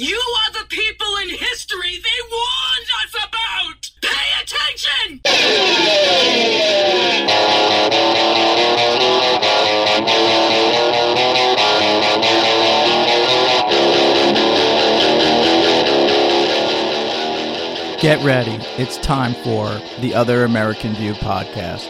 You are the people in history they warned us about! Pay attention! Get ready. It's time for the Other American View podcast,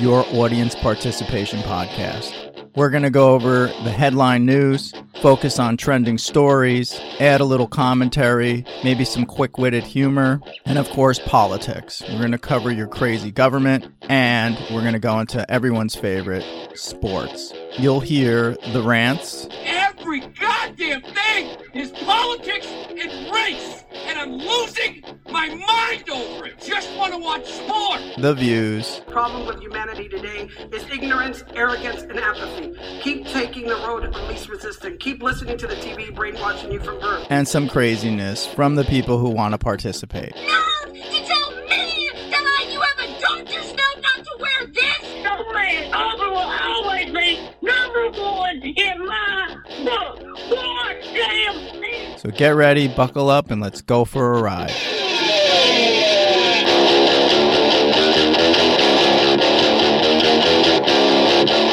your audience participation podcast. We're going to go over the headline news, focus on trending stories, add a little commentary, maybe some quick witted humor, and of course, politics. We're going to cover your crazy government, and we're going to go into everyone's favorite sports. You'll hear the rants, Every goddamn thing is politics and race, and I'm losing my mind over it. Just want to watch sport. the views, The problem with humanity today is ignorance, arrogance, and apathy. Keep taking the road of least resistance. Keep listening to the TV brainwashing you from birth. and some craziness from the people who want to participate. No! You tell me that I, you have a doctor's note not to wear this? No man, Auburn will always be number one in my So get ready, buckle up, and let's go for a ride.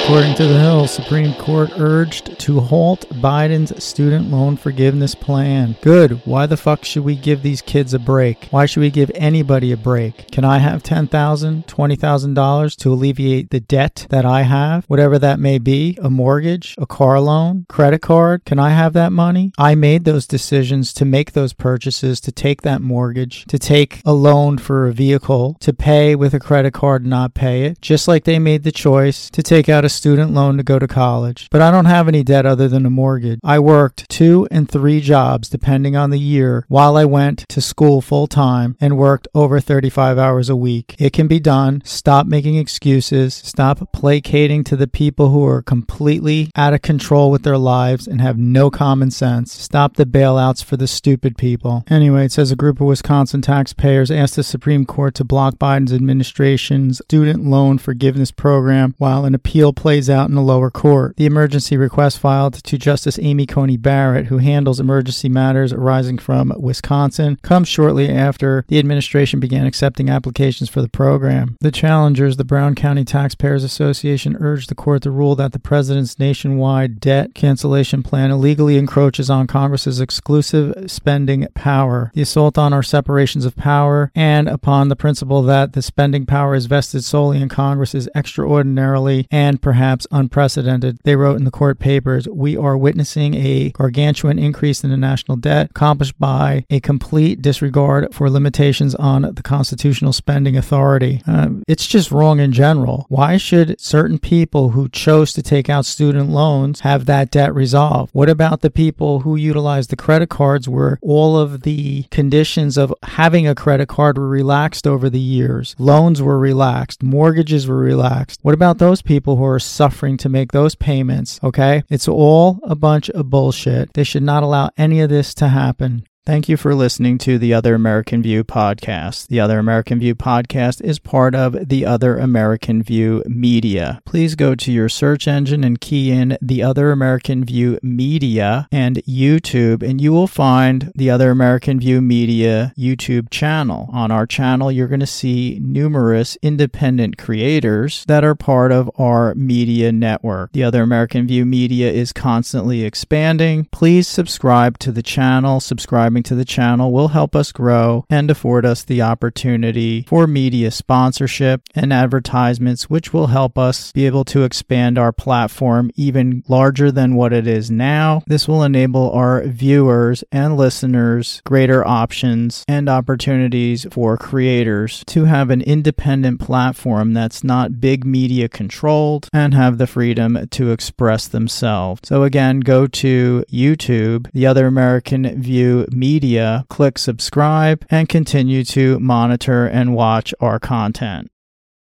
According to the Hill, Supreme Court urged to halt Biden's student loan forgiveness plan. Good. Why the fuck should we give these kids a break? Why should we give anybody a break? Can I have $10,000, $20,000 to alleviate the debt that I have, whatever that may be? A mortgage, a car loan, credit card? Can I have that money? I made those decisions to make those purchases, to take that mortgage, to take a loan for a vehicle, to pay with a credit card and not pay it, just like they made the choice to take out a student loan to go to college. But I don't have any debt other than a mortgage. I worked two and three jobs depending on the year while I went to school full time and worked over 35 hours a week. It can be done. Stop making excuses. Stop placating to the people who are completely out of control with their lives and have no common sense. Stop the bailouts for the stupid people. Anyway, it says a group of Wisconsin taxpayers asked the Supreme Court to block Biden's administration's student loan forgiveness program while an appeal plays out in the lower court. The emergency request filed to Justice Amy Coney Barrett, who handles emergency matters arising from Wisconsin, comes shortly after the administration began accepting applications for the program. The challengers, the Brown County Taxpayers Association, urged the court to rule that the president's nationwide debt cancellation plan illegally encroaches on Congress's exclusive spending power. The assault on our separations of power and upon the principle that the spending power is vested solely in Congress is extraordinarily and perhaps unprecedented. They wrote in the court papers, we are witnessing a gargantuan increase in the national debt accomplished by a complete disregard for limitations on the constitutional spending authority. Um, it's just wrong in general. Why should certain people who chose to take out student loans have that debt resolved? What about the people who utilized the credit cards where all of the conditions of having a credit card were relaxed over the years? Loans were relaxed, mortgages were relaxed. What about those people who are suffering to make those payments? Okay? It's all a bunch of bullshit. They should not allow any of this to happen. Thank you for listening to the Other American View podcast. The Other American View podcast is part of the Other American View Media. Please go to your search engine and key in the Other American View Media and YouTube, and you will find the Other American View Media YouTube channel. On our channel, you're going to see numerous independent creators that are part of our media network. The Other American View Media is constantly expanding. Please subscribe to the channel. Subscribing to the channel will help us grow and afford us the opportunity for media sponsorship and advertisements, which will help us be able to expand our platform even larger than what it is now. This will enable our viewers and listeners greater options and opportunities for creators to have an independent platform that's not big media controlled and have the freedom to express themselves. So again, go to YouTube, the Other American View Media, click subscribe, and continue to monitor and watch our content.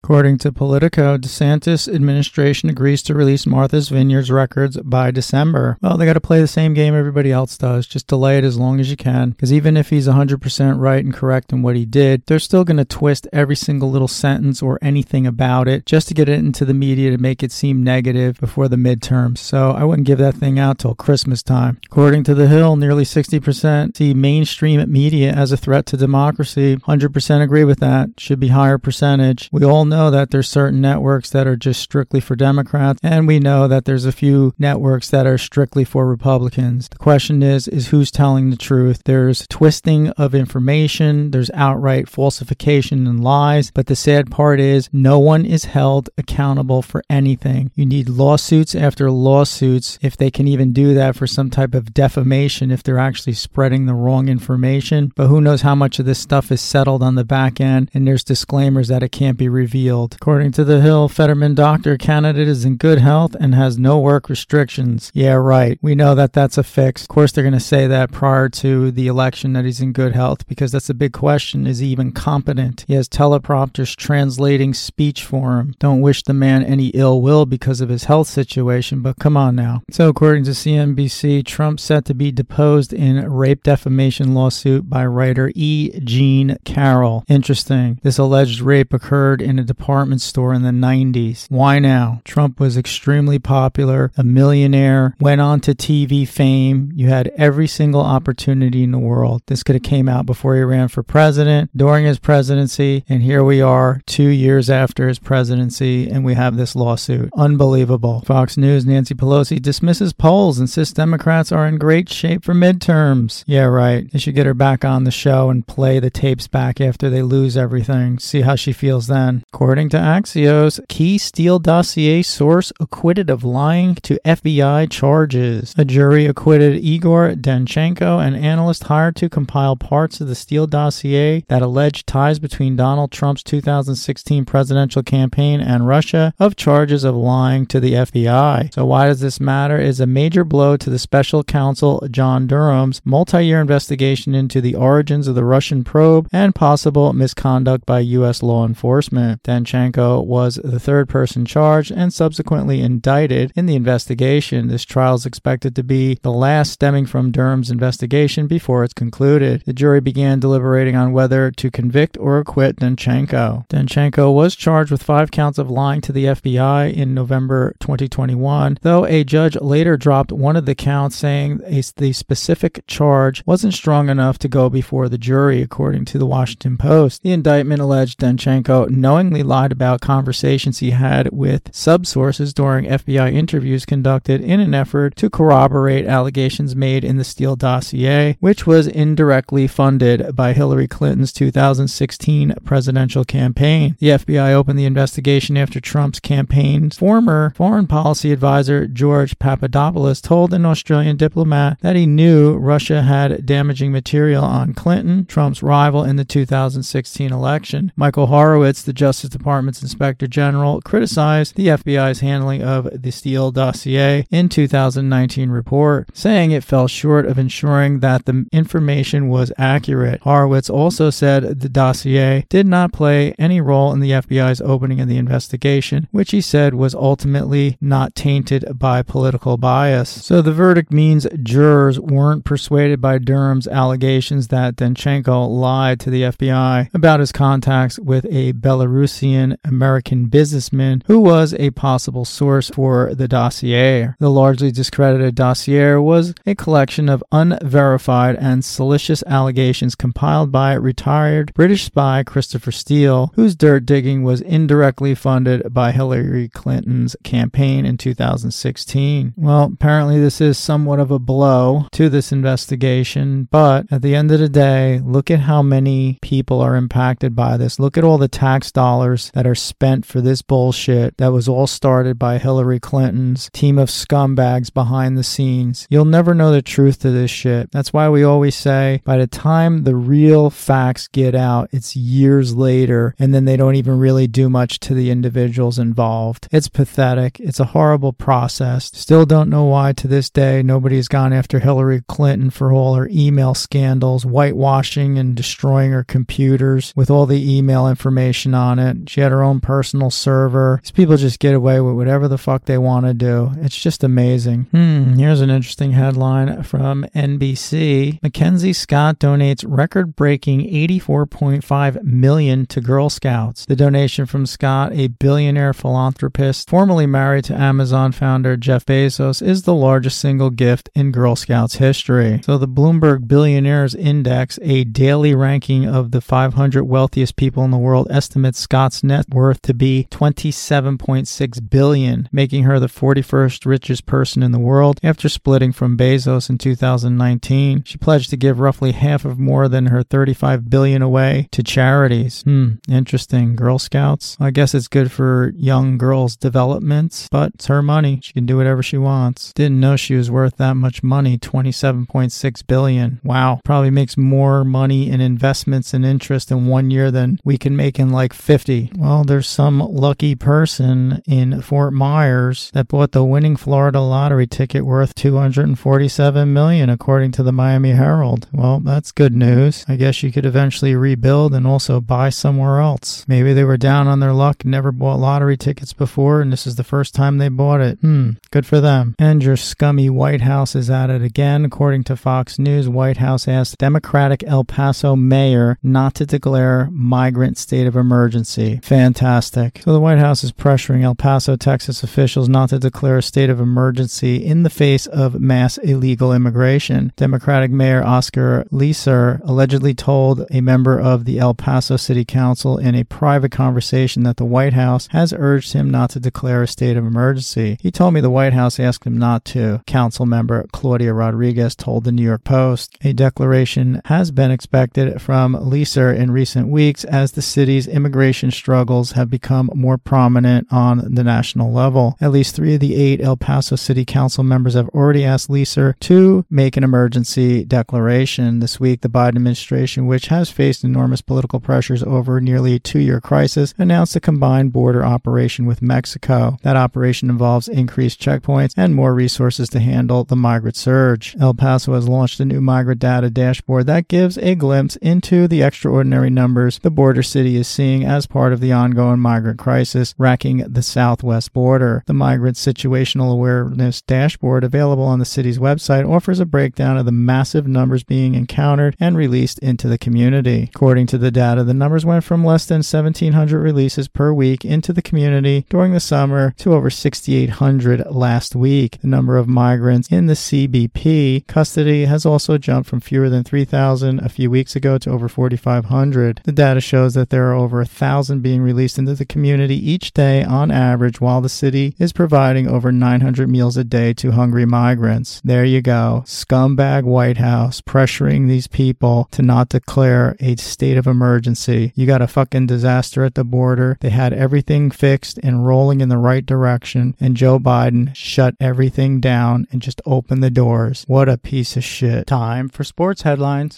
According to Politico, DeSantis administration agrees to release Martha's Vineyards records by December. Well, they got to play the same game everybody else does. Just delay it as long as you can. Because even if he's 100% right and correct in what he did, they're still going to twist every single little sentence or anything about it just to get it into the media to make it seem negative before the midterms. So I wouldn't give that thing out till Christmas time. According to The Hill, nearly 60% see mainstream media as a threat to democracy. 100% agree with that. Should be higher percentage. We all know that there's certain networks that are just strictly for Democrats, and we know that there's a few networks that are strictly for Republicans. The question is, is who's telling the truth? There's twisting of information, there's outright falsification and lies, but the sad part is no one is held accountable for anything. You need lawsuits after lawsuits if they can even do that for some type of defamation if they're actually spreading the wrong information. But who knows how much of this stuff is settled on the back end and there's disclaimers that it can't be revealed. According to The Hill, Fetterman doctor candidate is in good health and has no work restrictions. Yeah, right. We know that that's a fix. Of course, they're going to say that prior to the election that he's in good health because that's a big question. Is he even competent? He has teleprompters translating speech for him. Don't wish the man any ill will because of his health situation, but come on now. So, according to CNBC, Trump set to be deposed in rape defamation lawsuit by writer E. Jean Carroll. Interesting. This alleged rape occurred in a department store in the 90s. Why now? Trump was extremely popular, a millionaire, went on to TV fame. You had every single opportunity in the world. This could have came out before he ran for president, during his presidency, and here we are 2 years after his presidency and we have this lawsuit. Unbelievable. Fox News Nancy Pelosi dismisses polls, insists Democrats are in great shape for midterms. Yeah, right. They should get her back on the show and play the tapes back after they lose everything. See how she feels then. According to Axios, key Steele dossier source acquitted of lying to FBI charges. A jury acquitted Igor Danchenko, an analyst hired to compile parts of the Steele dossier that alleged ties between Donald Trump's 2016 presidential campaign and Russia, of charges of lying to the FBI. So, why does this matter? Is a major blow to the special counsel John Durham's multi year investigation into the origins of the Russian probe and possible misconduct by U.S. law enforcement. Danchenko was the third person charged and subsequently indicted in the investigation. This trial is expected to be the last stemming from Durham's investigation before it's concluded. The jury began deliberating on whether to convict or acquit Danchenko. Danchenko was charged with five counts of lying to the FBI in November 2021, though a judge later dropped one of the counts, saying the specific charge wasn't strong enough to go before the jury, according to the Washington Post. The indictment alleged Danchenko knowingly lied about conversations he had with subsources during FBI interviews conducted in an effort to corroborate allegations made in the Steele dossier, which was indirectly funded by Hillary Clinton's 2016 presidential campaign. The FBI opened the investigation after Trump's campaign's former foreign policy advisor George Papadopoulos told an Australian diplomat that he knew Russia had damaging material on Clinton, Trump's rival in the 2016 election. Michael Horowitz, the Justice Department's Inspector General, criticized the FBI's handling of the Steele dossier in 2019 report, saying it fell short of ensuring that the information was accurate. Horowitz also said the dossier did not play any role in the FBI's opening of the investigation, which he said was ultimately not tainted by political bias. So the verdict means jurors weren't persuaded by Durham's allegations that Danchenko lied to the FBI about his contacts with a Belarusian American businessman who was a possible source for the dossier. The largely discredited dossier was a collection of unverified and salacious allegations compiled by retired British spy Christopher Steele, whose dirt digging was indirectly funded by Hillary Clinton's campaign in 2016. Well, apparently this is somewhat of a blow to this investigation, but at the end of the day, look at how many people are impacted by this. Look at all the tax dollars that are spent for this bullshit that was all started by Hillary Clinton's team of scumbags behind the scenes. You'll never know the truth to this shit. That's why we always say by the time the real facts get out, it's years later, and then they don't even really do much to the individuals involved. It's pathetic. It's a horrible process. Still don't know why to this day nobody's gone after Hillary Clinton for all her email scandals, whitewashing and destroying her computers with all the email information on it. She had her own personal server. These people just get away with whatever the fuck they want to do. It's just amazing. Hmm, here's an interesting headline from NBC. Mackenzie Scott donates record-breaking 84.5 million to Girl Scouts. The donation from Scott, a billionaire philanthropist formerly married to Amazon founder Jeff Bezos, is the largest single gift in Girl Scouts history. So the Bloomberg Billionaires Index, a daily ranking of the 500 wealthiest people in the world, estimates Net worth to be 27.6 billion, making her the 41st richest person in the world after splitting from Bezos in 2019. She pledged to give roughly half of more than her 35 billion away to charities. Hmm, interesting. Girl Scouts. I guess it's good for young girls' development, but it's her money. She can do whatever she wants. Didn't know she was worth that much money, 27.6 billion. Wow. Probably makes more money in investments and interest in one year than we can make in like 50. Well, there's some lucky person in Fort Myers that bought the winning Florida lottery ticket worth 247 million according to the Miami Herald. Well, that's good news. I guess you could eventually rebuild and also buy somewhere else. Maybe they were down on their luck, never bought lottery tickets before, and this is the first time they bought it. Hmm, good for them. And your scummy White House is at it again. According to Fox News, White House asked Democratic El Paso mayor not to declare migrant state of emergency. Fantastic. So the White House is pressuring El Paso, Texas officials not to declare a state of emergency in the face of mass illegal immigration. Democratic Mayor Oscar Leeser allegedly told a member of the El Paso City Council in a private conversation that the White House has urged him not to declare a state of emergency. He told me the White House asked him not to. Council member Claudia Rodriguez told the New York Post. A declaration has been expected from Leeser in recent weeks as the city's immigration struggles have become more prominent on the national level. At least three of the eight El Paso City Council members have already asked Leeser to make an emergency declaration. This week, the Biden administration, which has faced enormous political pressures over nearly a two year crisis, announced a combined border operation with Mexico. That operation involves increased checkpoints and more resources to handle the migrant surge. El Paso has launched a new migrant data dashboard that gives a glimpse into the extraordinary numbers the border city is seeing as part of the ongoing migrant crisis racking the southwest border. The migrant situational awareness dashboard available on the city's website offers a breakdown of the massive numbers being encountered and released into the community. According to the data, the numbers went from less than 1,700 releases per week into the community during the summer to over 6,800 last week. The number of migrants in the CBP custody has also jumped from fewer than 3,000 a few weeks ago to over 4,500. The data shows that there are over a thousand being released into the community each day on average, while the city is providing over 900 meals a day to hungry migrants. There you go. Scumbag White House pressuring these people to not declare a state of emergency. You got a fucking disaster at the border. They had everything fixed and rolling in the right direction, and Joe Biden shut everything down and just opened the doors. What a piece of shit. Time for sports headlines.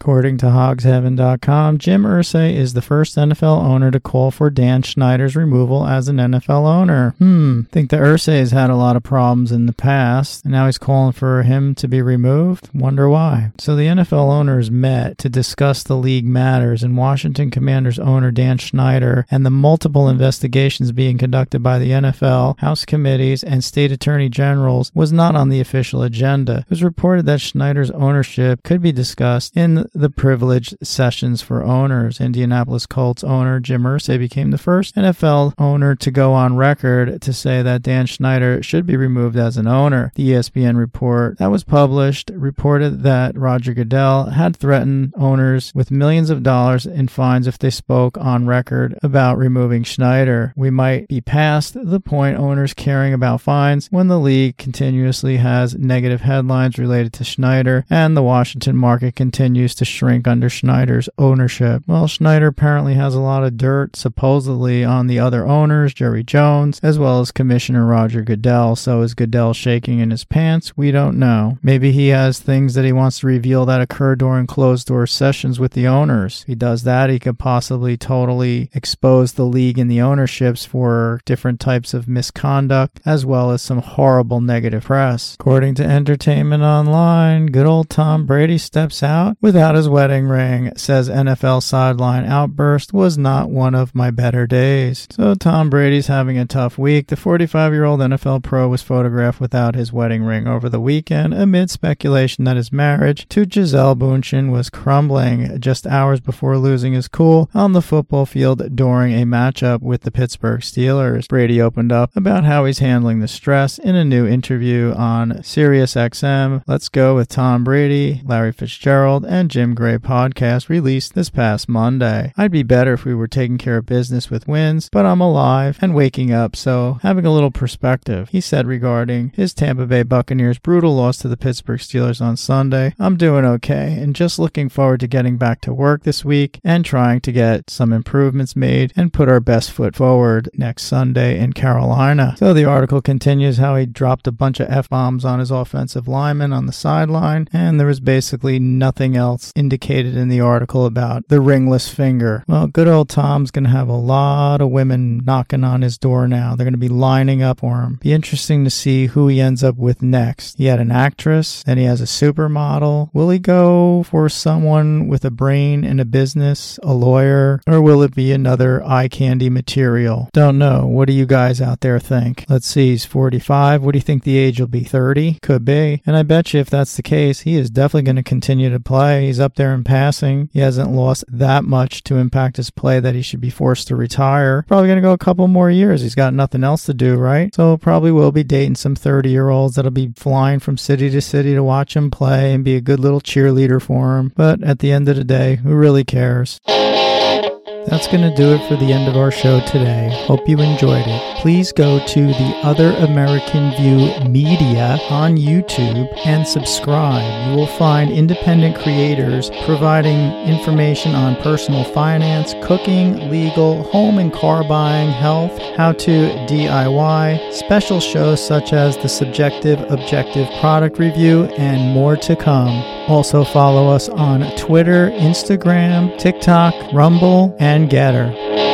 According to hogsheaven.com, Jim Irsay is the first NFL owner to call for Dan Snyder's removal as an NFL owner. Hmm, think the Irsay has had a lot of problems in the past, and now he's calling for him to be removed? Wonder why. So the NFL owners met to discuss the league matters, and Washington Commanders owner Dan Snyder and the multiple investigations being conducted by the NFL, House committees, and state attorney generals was not on the official agenda. It was reported that Snyder's ownership could be discussed in the privileged sessions for owners. Indianapolis Colts owner Jim Irsay became the first NFL owner to go on record to say that Dan Snyder should be removed as an owner. The ESPN report that was published reported that Roger Goodell had threatened owners with millions of dollars in fines if they spoke on record about removing Schneider. We might be past the point owners caring about fines when the league continuously has negative headlines related to Schneider and the Washington market continues to shrink under Schneider's ownership. Well, Schneider apparently has a lot of dirt, supposedly, on the other owners, Jerry Jones, as well as Commissioner Roger Goodell. So is Goodell shaking in his pants? We don't know. Maybe he has things that he wants to reveal that occur during closed door sessions with the owners. If he does that, he could possibly totally expose the league and the ownerships for different types of misconduct, as well as some horrible negative press. According to Entertainment Online, good old Tom Brady steps out without without his wedding ring, says NFL sideline outburst was not one of my better days. So Tom Brady's having a tough week. The 45 year old NFL pro was photographed without his wedding ring over the weekend amid speculation that his marriage to Gisele Bundchen was crumbling just hours before losing his cool on the football field during a matchup with the Pittsburgh Steelers. Brady opened up about how he's handling the stress in a new interview on SiriusXM. Let's go with Tom Brady, Larry Fitzgerald, and Jim Gray podcast released this past Monday. I'd be better if we were taking care of business with wins, but I'm alive and waking up, so having a little perspective. He said regarding his Tampa Bay Buccaneers' brutal loss to the Pittsburgh Steelers on Sunday, I'm doing okay and just looking forward to getting back to work this week and trying to get some improvements made and put our best foot forward next Sunday in Carolina. So the article continues how he dropped a bunch of F bombs on his offensive lineman on the sideline, and there was basically nothing else indicated in the article about the ringless finger. Well, good old Tom's going to have a lot of women knocking on his door now. They're going to be lining up for him. Be interesting to see who he ends up with next. He had an actress, then he has a supermodel. Will he go for someone with a brain and a business, a lawyer, or will it be another eye candy material? Don't know. What do you guys out there think? Let's see. He's 45. What do you think the age will be? 30? Could be. And I bet you if that's the case, he is definitely going to continue to play. He's up there in passing. He hasn't lost that much to impact his play that he should be forced to retire. Probably going to go a couple more years. He's got nothing else to do, right? So probably will be dating some 30 year olds that'll be flying from city to city to watch him play and be a good little cheerleader for him. But at the end of the day, who really cares? That's going to do it for the end of our show today. Hope you enjoyed it. Please go to the Other American View Media on YouTube and subscribe. You will find independent creators providing information on personal finance, cooking, legal, home and car buying, health, how to DIY, special shows such as the Subjective Objective Product Review, and more to come. Also, follow us on Twitter, Instagram, TikTok, Rumble, and Gettr.